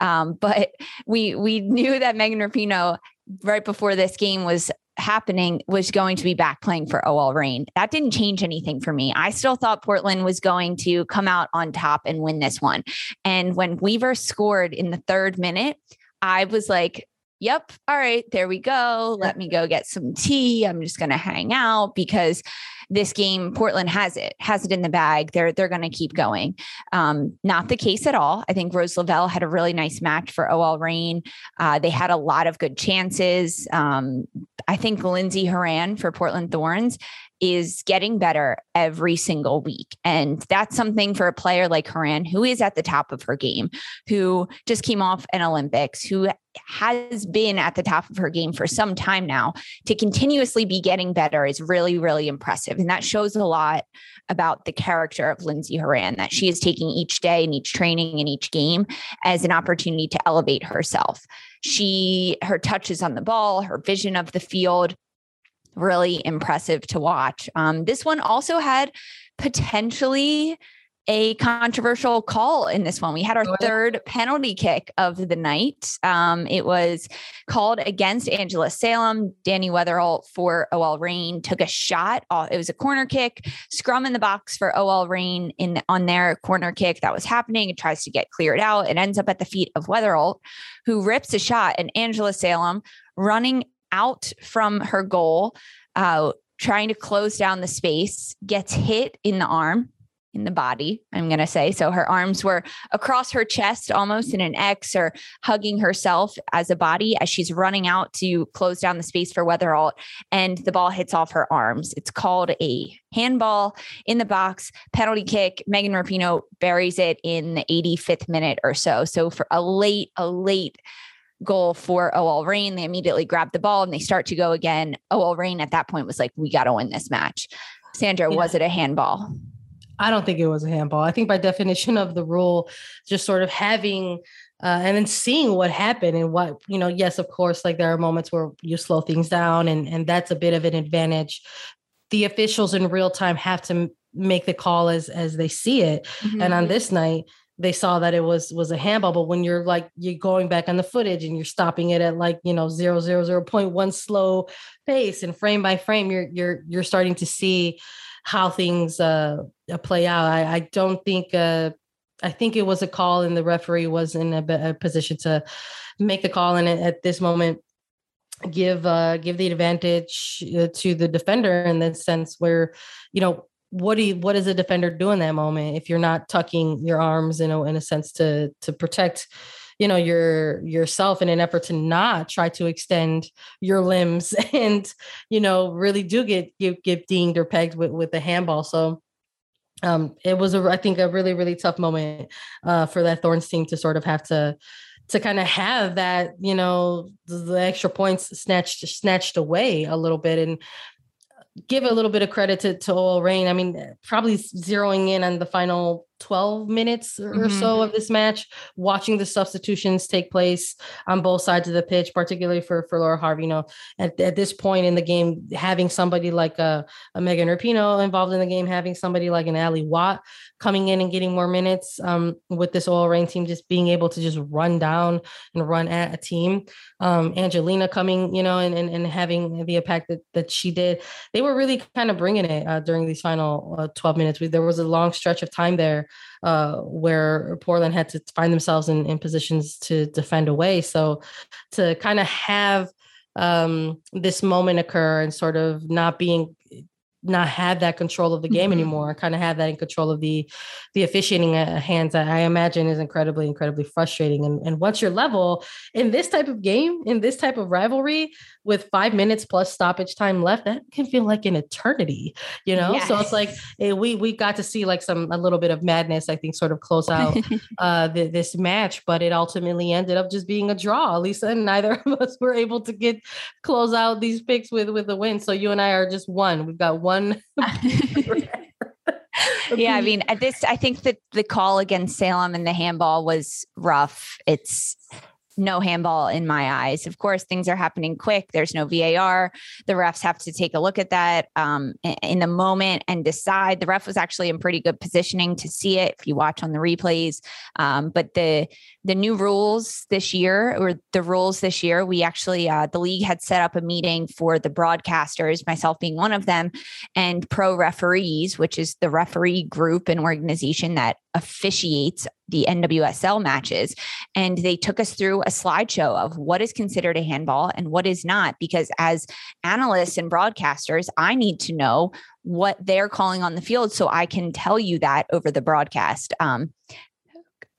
Um, *laughs* but we we knew that Megan Rapinoe right before this game was happening was going to be back playing for OL Reign. That didn't change anything for me. I still thought Portland was going to come out on top and win this one. And when Weaver scored in the third minute, I was like, yep, all right, there we go. Let me go get some tea. I'm just going to hang out because this game, Portland has it, has it in the bag. They're they're going to keep going. Um, not the case at all. I think Rose Lavelle had a really nice match for OL Reign. Uh, they had a lot of good chances. Um, I think Lindsey Horan for Portland Thorns is getting better every single week. And that's something for a player like Horan, who is at the top of her game, who just came off an Olympics, who has been at the top of her game for some time now, to continuously be getting better is really, really impressive. And that shows a lot about the character of Lindsey Horan, that she is taking each day and each training and each game as an opportunity to elevate herself. She, her touches on the ball, her vision of the field, really impressive to watch. Um, this one also had potentially a controversial call in this one. We had our third penalty kick of the night. Um, it was called against Angela Salem. Dani Weatherholt for OL Reign took a shot. It was a corner kick, scrum in the box for OL Reign in on their corner kick that was happening. It tries to get cleared out. It ends up at the feet of Weatherholt, who rips a shot, and Angela Salem running out from her goal, uh, trying to close down the space, gets hit in the arm, in the body, I'm going to say. So her arms were across her chest, almost in an X, or hugging herself as a body as she's running out to close down the space for Weatherholt. And the ball hits off her arms. It's called a handball in the box, penalty kick. Megan Rapinoe buries it in the 85th minute or so. So for a late, a late goal for OL Reign. They immediately grab the ball and they start to go again. OL Reign at that point was like, we got to win this match. Sandra, yeah. was it a handball? I don't think it was a handball. I think by definition of the rule, just sort of having uh, and then seeing what happened and what you know. Yes, of course, like there are moments where you slow things down, and and that's a bit of an advantage. The officials in real time have to make the call as as they see it. Mm-hmm. And on this night, they saw that it was was a handball but when you're like you're going back on the footage and you're stopping it at like you know 0 0 0.1 slow pace and frame by frame you're you're you're starting to see how things uh, uh play out. I, I don't think uh i think it was a call and the referee was in a, a position to make the call and at this moment give uh give the advantage uh, to the defender in the sense where you know what do you what does a defender do in that moment if you're not tucking your arms in a in a sense to to protect you know your yourself in an effort to not try to extend your limbs *laughs* and you know really do get get, get dinged or pegged with with the handball. So um it was a i think a really really tough moment uh for that thorns team to sort of have to to kind of have that you know the extra points snatched snatched away a little bit. And give a little bit of credit to, to OL Reign. I mean, probably zeroing in on the final 12 minutes or mm-hmm. so of this match, watching the substitutions take place on both sides of the pitch, particularly for, for Laura Harvey. You know, at, at this point in the game, having somebody like a, a Megan Rapinoe involved in the game, having somebody like an Ally Watt coming in and getting more minutes um, with this OL Reign team, just being able to just run down and run at a team. Um, Angelina coming, you know, and, and, and having the impact that, that she did. They were really kind of bringing it uh, during these final uh, 12 minutes. We, there was a long stretch of time there uh, where Portland had to find themselves in, in positions to defend away. So to kind of have um, this moment occur and sort of not being not have that control of the game mm-hmm. anymore kind of have that in control of the the officiating hands i imagine is incredibly incredibly frustrating. And, and once you're level in this type of game in this type of rivalry with five minutes plus stoppage time left that can feel like an eternity you know? Yes. so it's like eh, we we got to see like some a little bit of madness i think sort of close out *laughs* uh the, this match but it ultimately ended up just being a draw. Lisa and neither of us *laughs* were able to get close out these picks with with the win. So you and i are just one. We've got one one. *laughs* yeah, I mean, at this, I think that the call against Salem and the handball was rough. It's no handball in my eyes. Of course, things are happening quick. There's no VAR. The refs have to take a look at that um, in the moment and decide. The ref was actually in pretty good positioning to see it if you watch on the replays. Um, but the the new rules this year, or the rules this year, we actually uh, the league had set up a meeting for the broadcasters, myself being one of them, and pro referees, which is the referee group and organization that officiates the NWSL matches. And they took us through a slideshow of what is considered a handball and what is not. Because as analysts and broadcasters, I need to know what they're calling on the field so I can tell you that over the broadcast. Um,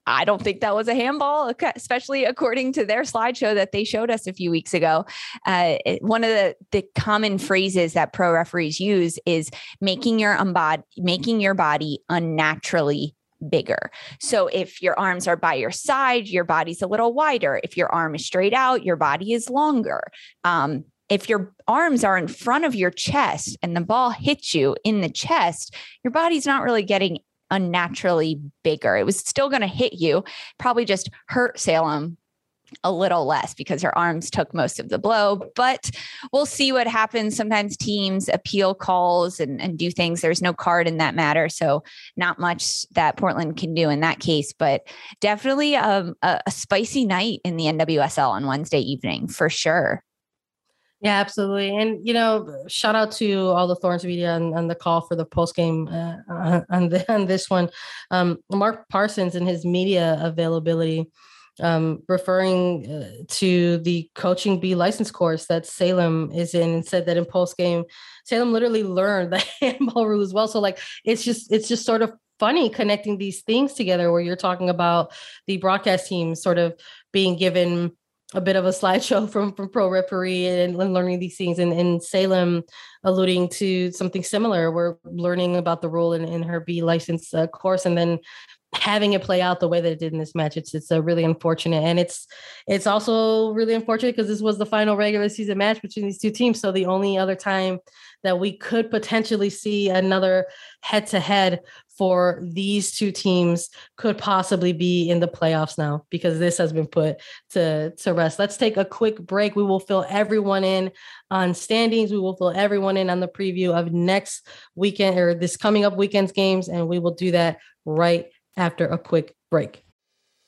I don't think that was a handball, especially according to their slideshow that they showed us a few weeks ago. Uh, one of the, the common phrases that pro referees use is making your making your body unnaturally bigger. So if your arms are by your side, your body's a little wider. If your arm is straight out, your body is longer. Um, if your arms are in front of your chest and the ball hits you in the chest, your body's not really getting unnaturally bigger. It was still going to hit you, probably just hurt Salem a little less because her arms took most of the blow. But we'll see what happens. Sometimes teams appeal calls and, and do things. There's no card in that matter. So, not much that Portland can do in that case, but definitely um, a, a spicy night in the NWSL on Wednesday evening for sure. Yeah, absolutely. And, you know, shout out to all the Thorns media and, and the call for the post game uh, *laughs* on, the, on this one. Um, Mark Parsons and his media availability um, referring uh, to the coaching B license course that Salem is in and said that in post game, Salem literally learned *laughs* the handball rule as well. So like it's just it's just sort of funny connecting these things together where you're talking about the broadcast team sort of being given a bit of a slideshow *laughs* from from pro referee and, and learning these things. And, and Salem alluding to something similar. We're learning about the rule in, in her B license uh, course and then having it play out the way that it did in this match. It's it's a really unfortunate. And it's it's also really unfortunate because this was the final regular season match between these two teams. So the only other time that we could potentially see another head to head for these two teams could possibly be in the playoffs now because this has been put to to rest. Let's take a quick break. We will fill everyone in on standings. We will fill everyone in on the preview of next weekend or this coming up weekend's games and we will do that right after a quick break.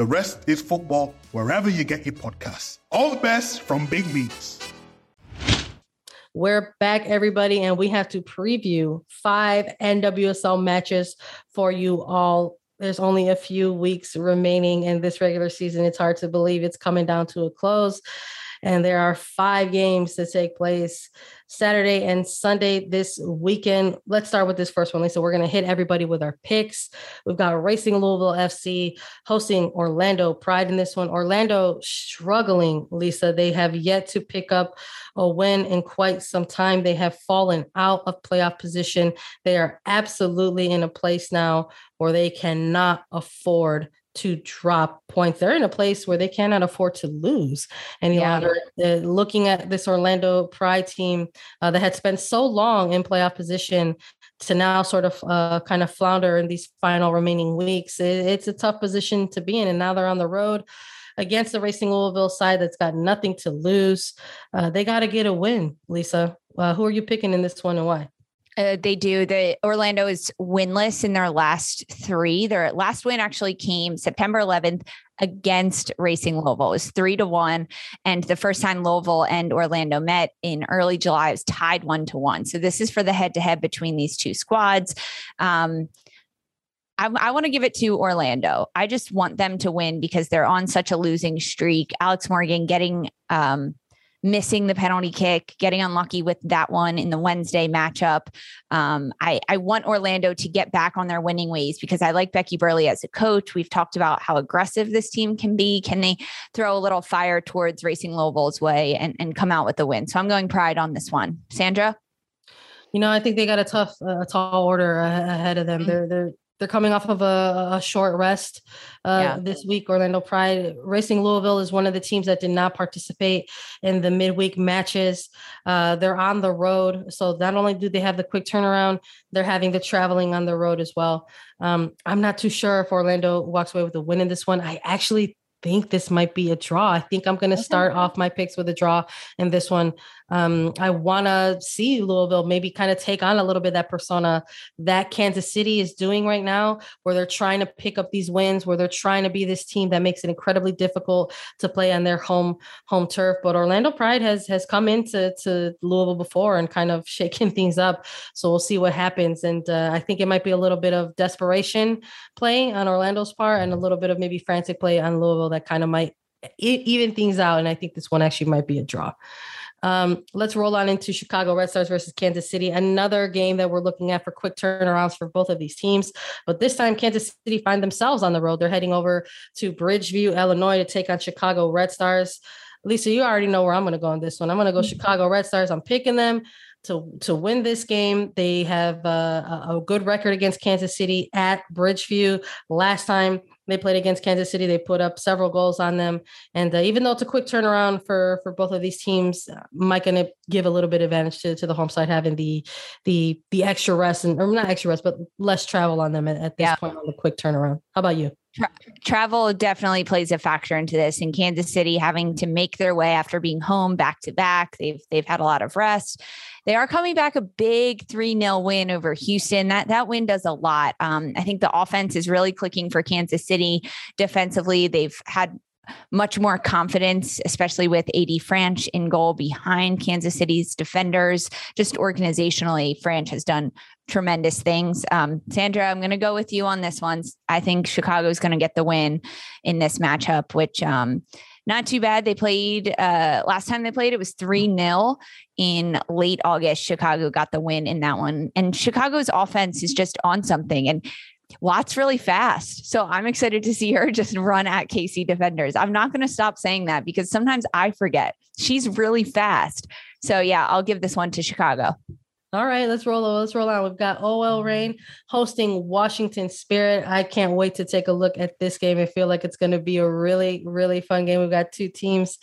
The rest is football wherever you get your podcasts. All the best from Big Meats. We're back, everybody, and we have to preview five NWSL matches for you all. There's only a few weeks remaining in this regular season. It's hard to believe it's coming down to a close. And there are five games to take place Saturday and Sunday this weekend. Let's start with this first one, Lisa. We're going to hit everybody with our picks. We've got Racing Louisville FC hosting Orlando Pride in this one. Orlando struggling, Lisa. They have yet to pick up a win in quite some time. They have fallen out of playoff position. They are absolutely in a place now where they cannot afford to drop points. They're in a place where they cannot afford to lose any yeah. longer. Uh, looking at this Orlando Pride team uh, that had spent so long in playoff position to now sort of uh, kind of flounder in these final remaining weeks, it, it's a tough position to be in. And now they're on the road against the Racing Louisville side that's got nothing to lose. Uh, they got to get a win, Lisa. Uh, who are you picking in this one and why? Uh, they do. The Orlando is winless in their last three. Their last win actually came September 11th against Racing Louisville. It was three to one. And the first time Louisville and Orlando met in early July, it was tied one to one. So this is for the head to head between these two squads. Um, I, I want to give it to Orlando. I just want them to win because they're on such a losing streak. Alex Morgan getting um, missing the penalty kick, getting unlucky with that one in the Wednesday matchup. Um, I, I want Orlando to get back on their winning ways because I like Becky Burleigh as a coach. We've talked about how aggressive this team can be. Can they throw a little fire towards Racing Louisville's way and, and come out with the win? So I'm going pride on this one. Sandra? You know, I think they got a tough, a tall order ahead of them. Mm-hmm. They're they're they're coming off of a, a short rest uh, yeah. this week. Orlando Pride Racing Louisville is one of the teams that did not participate in the midweek matches. Uh, they're on the road, so not only do they have the quick turnaround, they're having the traveling on the road as well. Um, I'm not too sure if Orlando walks away with a win in this one. I actually think this might be a draw. I think I'm going to start off my picks with a draw in this one. Um, I want to see Louisville maybe kind of take on a little bit that persona that Kansas City is doing right now, where they're trying to pick up these wins, where they're trying to be this team that makes it incredibly difficult to play on their home home turf. But Orlando Pride has has come into to Louisville before and kind of *laughs* shaken things up. So we'll see what happens. And uh, I think it might be a little bit of desperation play on Orlando's part and a little bit of maybe frantic play on Louisville that kind of might even things out. And I think this one actually might be a draw. Um, let's roll on into Chicago Red Stars versus Kansas City, another game that we're looking at for quick turnarounds for both of these teams. But this time, Kansas City find themselves on the road. They're heading over to Bridgeview, Illinois to take on Chicago Red Stars. Lisa, you already know where I'm going to go on this one. I'm going to go mm-hmm. Chicago Red Stars. I'm picking them to to win this game. They have uh, a good record against Kansas City at Bridgeview. Last time they played against Kansas City. They put up several goals on them, and uh, even though it's a quick turnaround for for both of these teams, uh, Mike going to give a little bit of advantage to, to the home side having the the the extra rest and or not extra rest, but less travel on them at, at this yeah. point on the quick turnaround. How about you? Tra- travel definitely plays a factor into this. In Kansas City, having to make their way after being home back to back, they've they've had a lot of rest. They are coming back a big 3 0 win over Houston. That that win does a lot. Um, I think the offense is really clicking for Kansas City defensively. They've had much more confidence, especially with AD Franch in goal behind Kansas City's defenders. Just organizationally, Franch has done tremendous things. Um, Sandra, I'm going to go with you on this one. I think Chicago is going to get the win in this matchup, which um, not too bad. They played uh, last time they played, it was 3 0 in late August. Chicago got the win in that one. And Chicago's offense is just on something. And Watt's really fast. So I'm excited to see her *laughs* just run at KC defenders. I'm not going to stop saying that because sometimes I forget. She's really fast. So yeah, I'll give this one to Chicago. All right, let's roll. Let's roll on. We've got OL Reign hosting Washington Spirit. I can't wait to take a look at this game. I feel like it's going to be a really, really fun game. We've got two teams.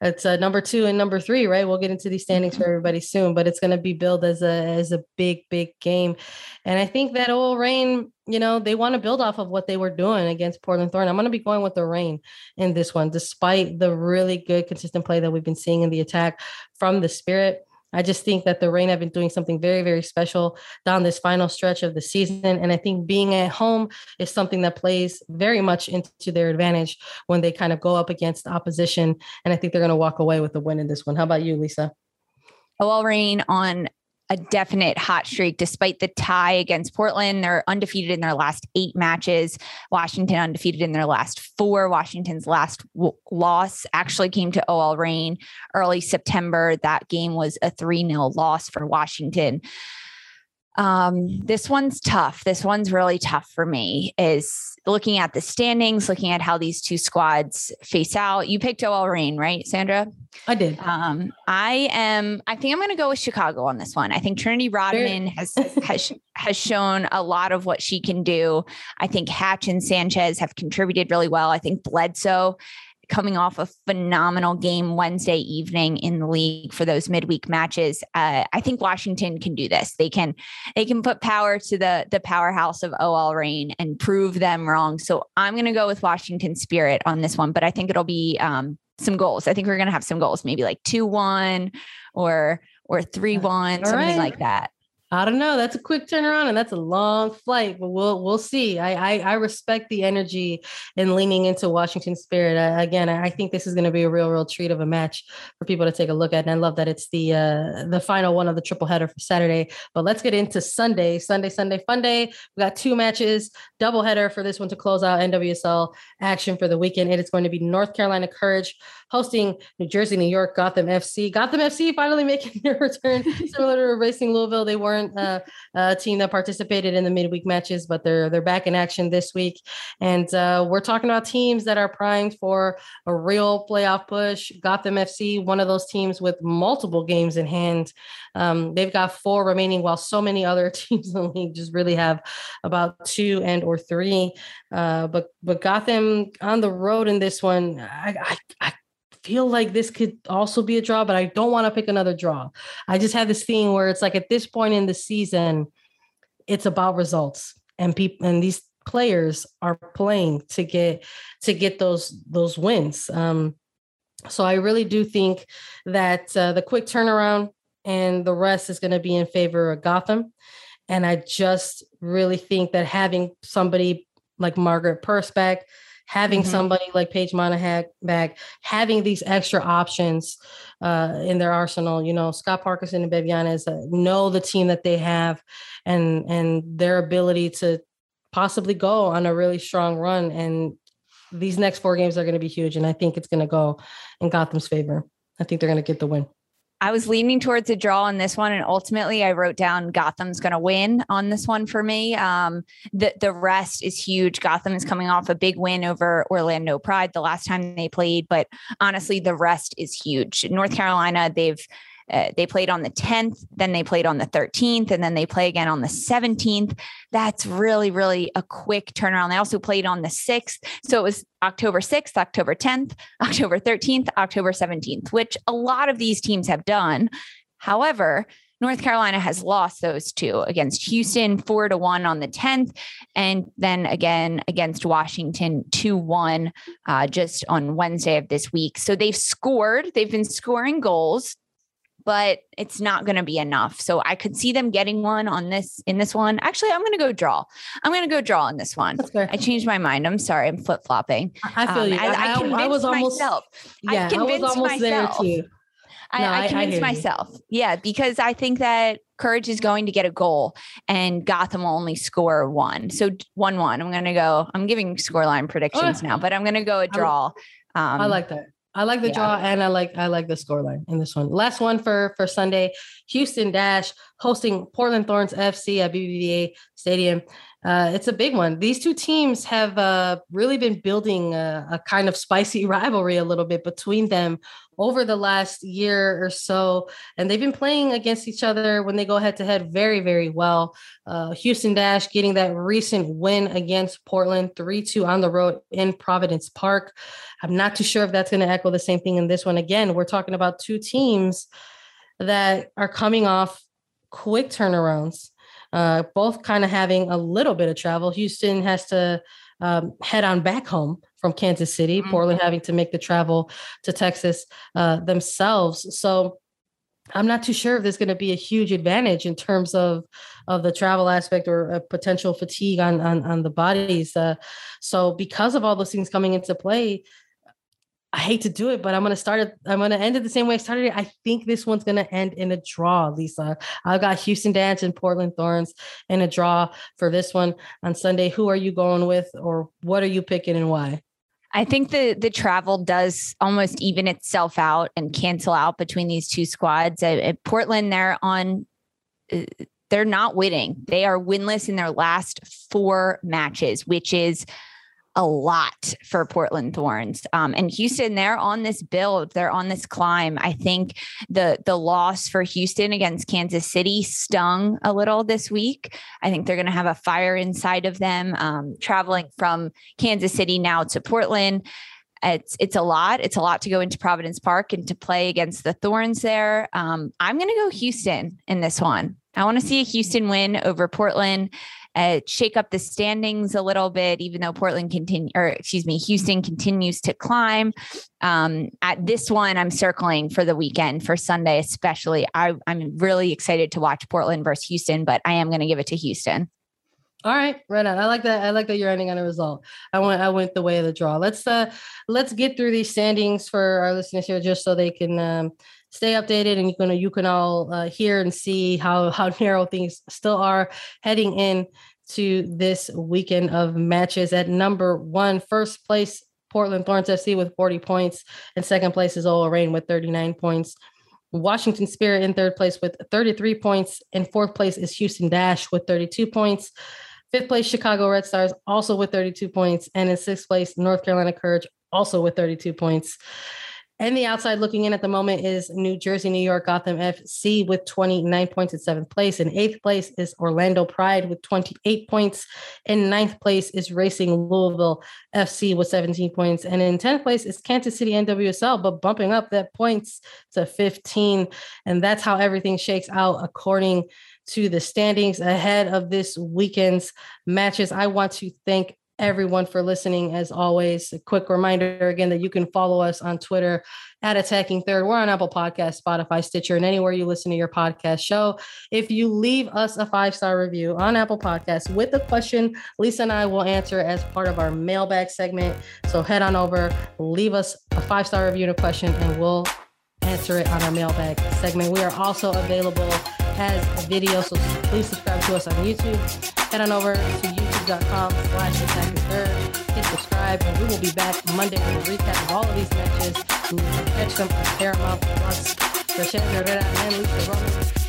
It's uh, number two and number three, right? We'll get into these standings for everybody soon, but it's going to be billed as a as a big, big game. And I think that OL Reign, you know, they want to build off of what they were doing against Portland Thorn. I'm going to be going with the Reign in this one, despite the really good, consistent play that we've been seeing in the attack from the Spirit. I just think that the Reign have been doing something very, very special down this final stretch of the season. And I think being at home is something that plays very much into their advantage when they kind of go up against opposition. And I think they're going to walk away with the win in this one. How about you, Lisa? OL Reign on a definite hot streak despite the tie against Portland. They're undefeated in their last eight matches. Washington undefeated in their last four. Washington's last w- loss actually came to OL Reign early September. That game was a 3 0 loss for Washington. Um, this one's tough. This one's really tough for me. Is looking at the standings, looking at how these two squads face out. You picked OL Reign, right, Sandra? I did. Um, I am. I think I'm going to go with Chicago on this one. I think Trinity Rodman has has has shown a lot of what she can do. I think Hatch and Sanchez have contributed really well. I think Bledsoe coming off a phenomenal game Wednesday evening in the league for those midweek matches. Uh, I think Washington can do this. They can they can put power to the the powerhouse of OL Reign and prove them wrong. So I'm going to go with Washington Spirit on this one, but I think it'll be um, some goals. I think we're going to have some goals, maybe like two one or or three one, something right. like that. I don't know. That's a quick turnaround and that's a long flight, but we'll we'll see. I I, I respect the energy and leaning into Washington Spirit. Uh, again, I think this is going to be a real real treat of a match for people to take a look at. And I love that it's the uh, the final one of the triple header for Saturday. But let's get into Sunday, Sunday, Sunday, fun day. We got two matches, double header for this one to close out NWSL action for the weekend. It is going to be North Carolina Courage hosting New Jersey, New York, Gotham FC. Gotham FC finally *laughs* making their return, similar to Racing Louisville. They weren't uh, a team that participated in the midweek matches, but they're they're back in action this week. And uh, we're talking about teams that are primed for a real playoff push. Gotham FC, one of those teams with multiple games in hand. Um, they've got four remaining, while so many other *laughs* teams in the league just really have about two and or three. Uh, but but Gotham on the road in this one, I, I, I feel like this could also be a draw, but I don't want to pick another draw. I just have this thing where it's like at this point in the season, it's about results and people and these players are playing to get to get those those wins. Um, so I really do think that uh, the quick turnaround and the rest is going to be in favor of Gotham. And I just really think that having somebody like Margaret Perspeck, having mm-hmm. somebody like Paige Monaghan back, having these extra options uh, in their arsenal. You know, Scott Parkinson and Bev Yanez uh, know the team that they have and and their ability to possibly go on a really strong run. And these next four games are going to be huge. And I think it's going to go in Gotham's favor. I think they're going to get the win. I was leaning towards a draw on this one, and ultimately I wrote down Gotham's going to win on this one for me. Um, the the rest is huge. Gotham is coming off a big win over Orlando Pride the last time they played, but honestly, the rest is huge. North Carolina, they've uh, they played on the 10th, then they played on the 13th, and then they play again on the 17th. That's really, really a quick turnaround. They also played on the 6th. So it was October 6th, October 10th, *laughs* October 13th, October 17th, which a lot of these teams have done. However, North Carolina has lost those two against Houston, four to one on the 10th, and then again against Washington, 2 1 uh, just on Wednesday of this week. So they've scored, they've been scoring goals but it's not going to be enough. So I could see them getting one on this in this one. Actually, I'm going to go draw. I'm going to go draw on this one. I changed my mind. I'm sorry. I'm flip flopping. I feel um, you. I, I, I, I was almost myself. Yeah, I, convinced I was almost myself. there too. No, I, I, convinced myself. You. Yeah, because I think that Courage is going to get a goal and Gotham will only score one. So 1 1. I'm going to go. I'm giving scoreline predictions oh, now, but I'm going to go a draw. Um, I like that. I like the yeah. draw and I like I like the scoreline in this one. Last one for for Sunday, Houston Dash hosting Portland Thorns FC at BBVA Stadium. Uh, it's a big one. These two teams have uh, really been building a, a, kind of spicy *laughs* rivalry a little bit between them over the last year or so. And they've been playing against each other when they go head to head very, very well. Uh, Houston Dash getting that recent win against Portland 3 2 on the road in Providence Park. I'm not too sure if that's going to echo the same thing in this one. Again, we're talking about two teams that are coming off quick turnarounds uh, both kind of having a little bit of travel. Houston has to um, head on back home from Kansas City, mm-hmm. Portland having to make the travel to Texas uh, themselves. So I'm not too sure if there's going to be a huge advantage in terms of of the travel aspect or a potential fatigue on on, on the bodies. Uh, so because of all those things coming into play, I hate to do it, but I'm gonna start it. I'm gonna end it the same way I started it. I think this one's gonna end in a draw, Lisa. I've got Houston Dash and Portland Thorns in a draw for this one on Sunday. Who are you going with, or what are you picking and why? I think the the travel does almost even itself out and cancel out between these two squads. At, at Portland, they're on. Uh, they're not winning. They are winless in their last four matches, which is a lot for Portland Thorns. Um, and Houston, they're on this build, they're on this climb. I think the the loss for Houston against Kansas City stung a little this week. I think they're going to have a fire inside of them. Um, traveling from Kansas City now to Portland. It's it's a lot. It's a lot to go into Providence Park and to play against the Thorns there. Um, I'm going to go Houston in this one. I want to see a Houston win over Portland uh, shake up the standings a little bit, even though Portland continue or excuse me, Houston continues to climb. Um, at this one, I'm circling for the weekend for Sunday, especially. I, I'm really excited to watch Portland versus Houston, but I am going to give it to Houston. All right, right on. I like that. I like that you're ending on a result. I went. I went the way of the draw. Let's uh, let's get through these standings for our listeners here, just so they can um, stay updated and you can you can all uh, hear and see how how *laughs* narrow things still are heading in to this weekend of matches. At number one first place portland thorns fc with 40 points and second place is ol reign with 39 points. Washington spirit in third place with 33 points and fourth place is houston dash with 32 points. Fifth place chicago red stars also with 32 points and in sixth place north carolina courage also with 32 points and the outside looking in at the moment is New Jersey, New York, Gotham FC with 29 points in seventh place. In eighth place is Orlando Pride with 28 points. In ninth place is Racing Louisville FC with 17 points. And in 10th place is Kansas City NWSL, but bumping up that points to 15. And that's how everything shakes out according to the standings ahead of this weekend's matches. I want to thank everyone for listening. As always, a quick reminder again that you can follow us on Twitter at Attacking Third. We're on Apple Podcast, Spotify, Stitcher, and anywhere you listen to your podcast show. If you leave us a five star review on Apple Podcasts with a question, Lisa and I will answer as part of our mailbag segment. So head on over, leave us a five star review and a question, and we'll answer it on our mailbag segment. We are also available as a video, so please subscribe to us on YouTube. Head on over to youtube.com slash attack. Hit subscribe, and we will be back Monday with a recap of all of these matches. You can catch them on Paramount Plus. Rachel Herrera and Lisa Roman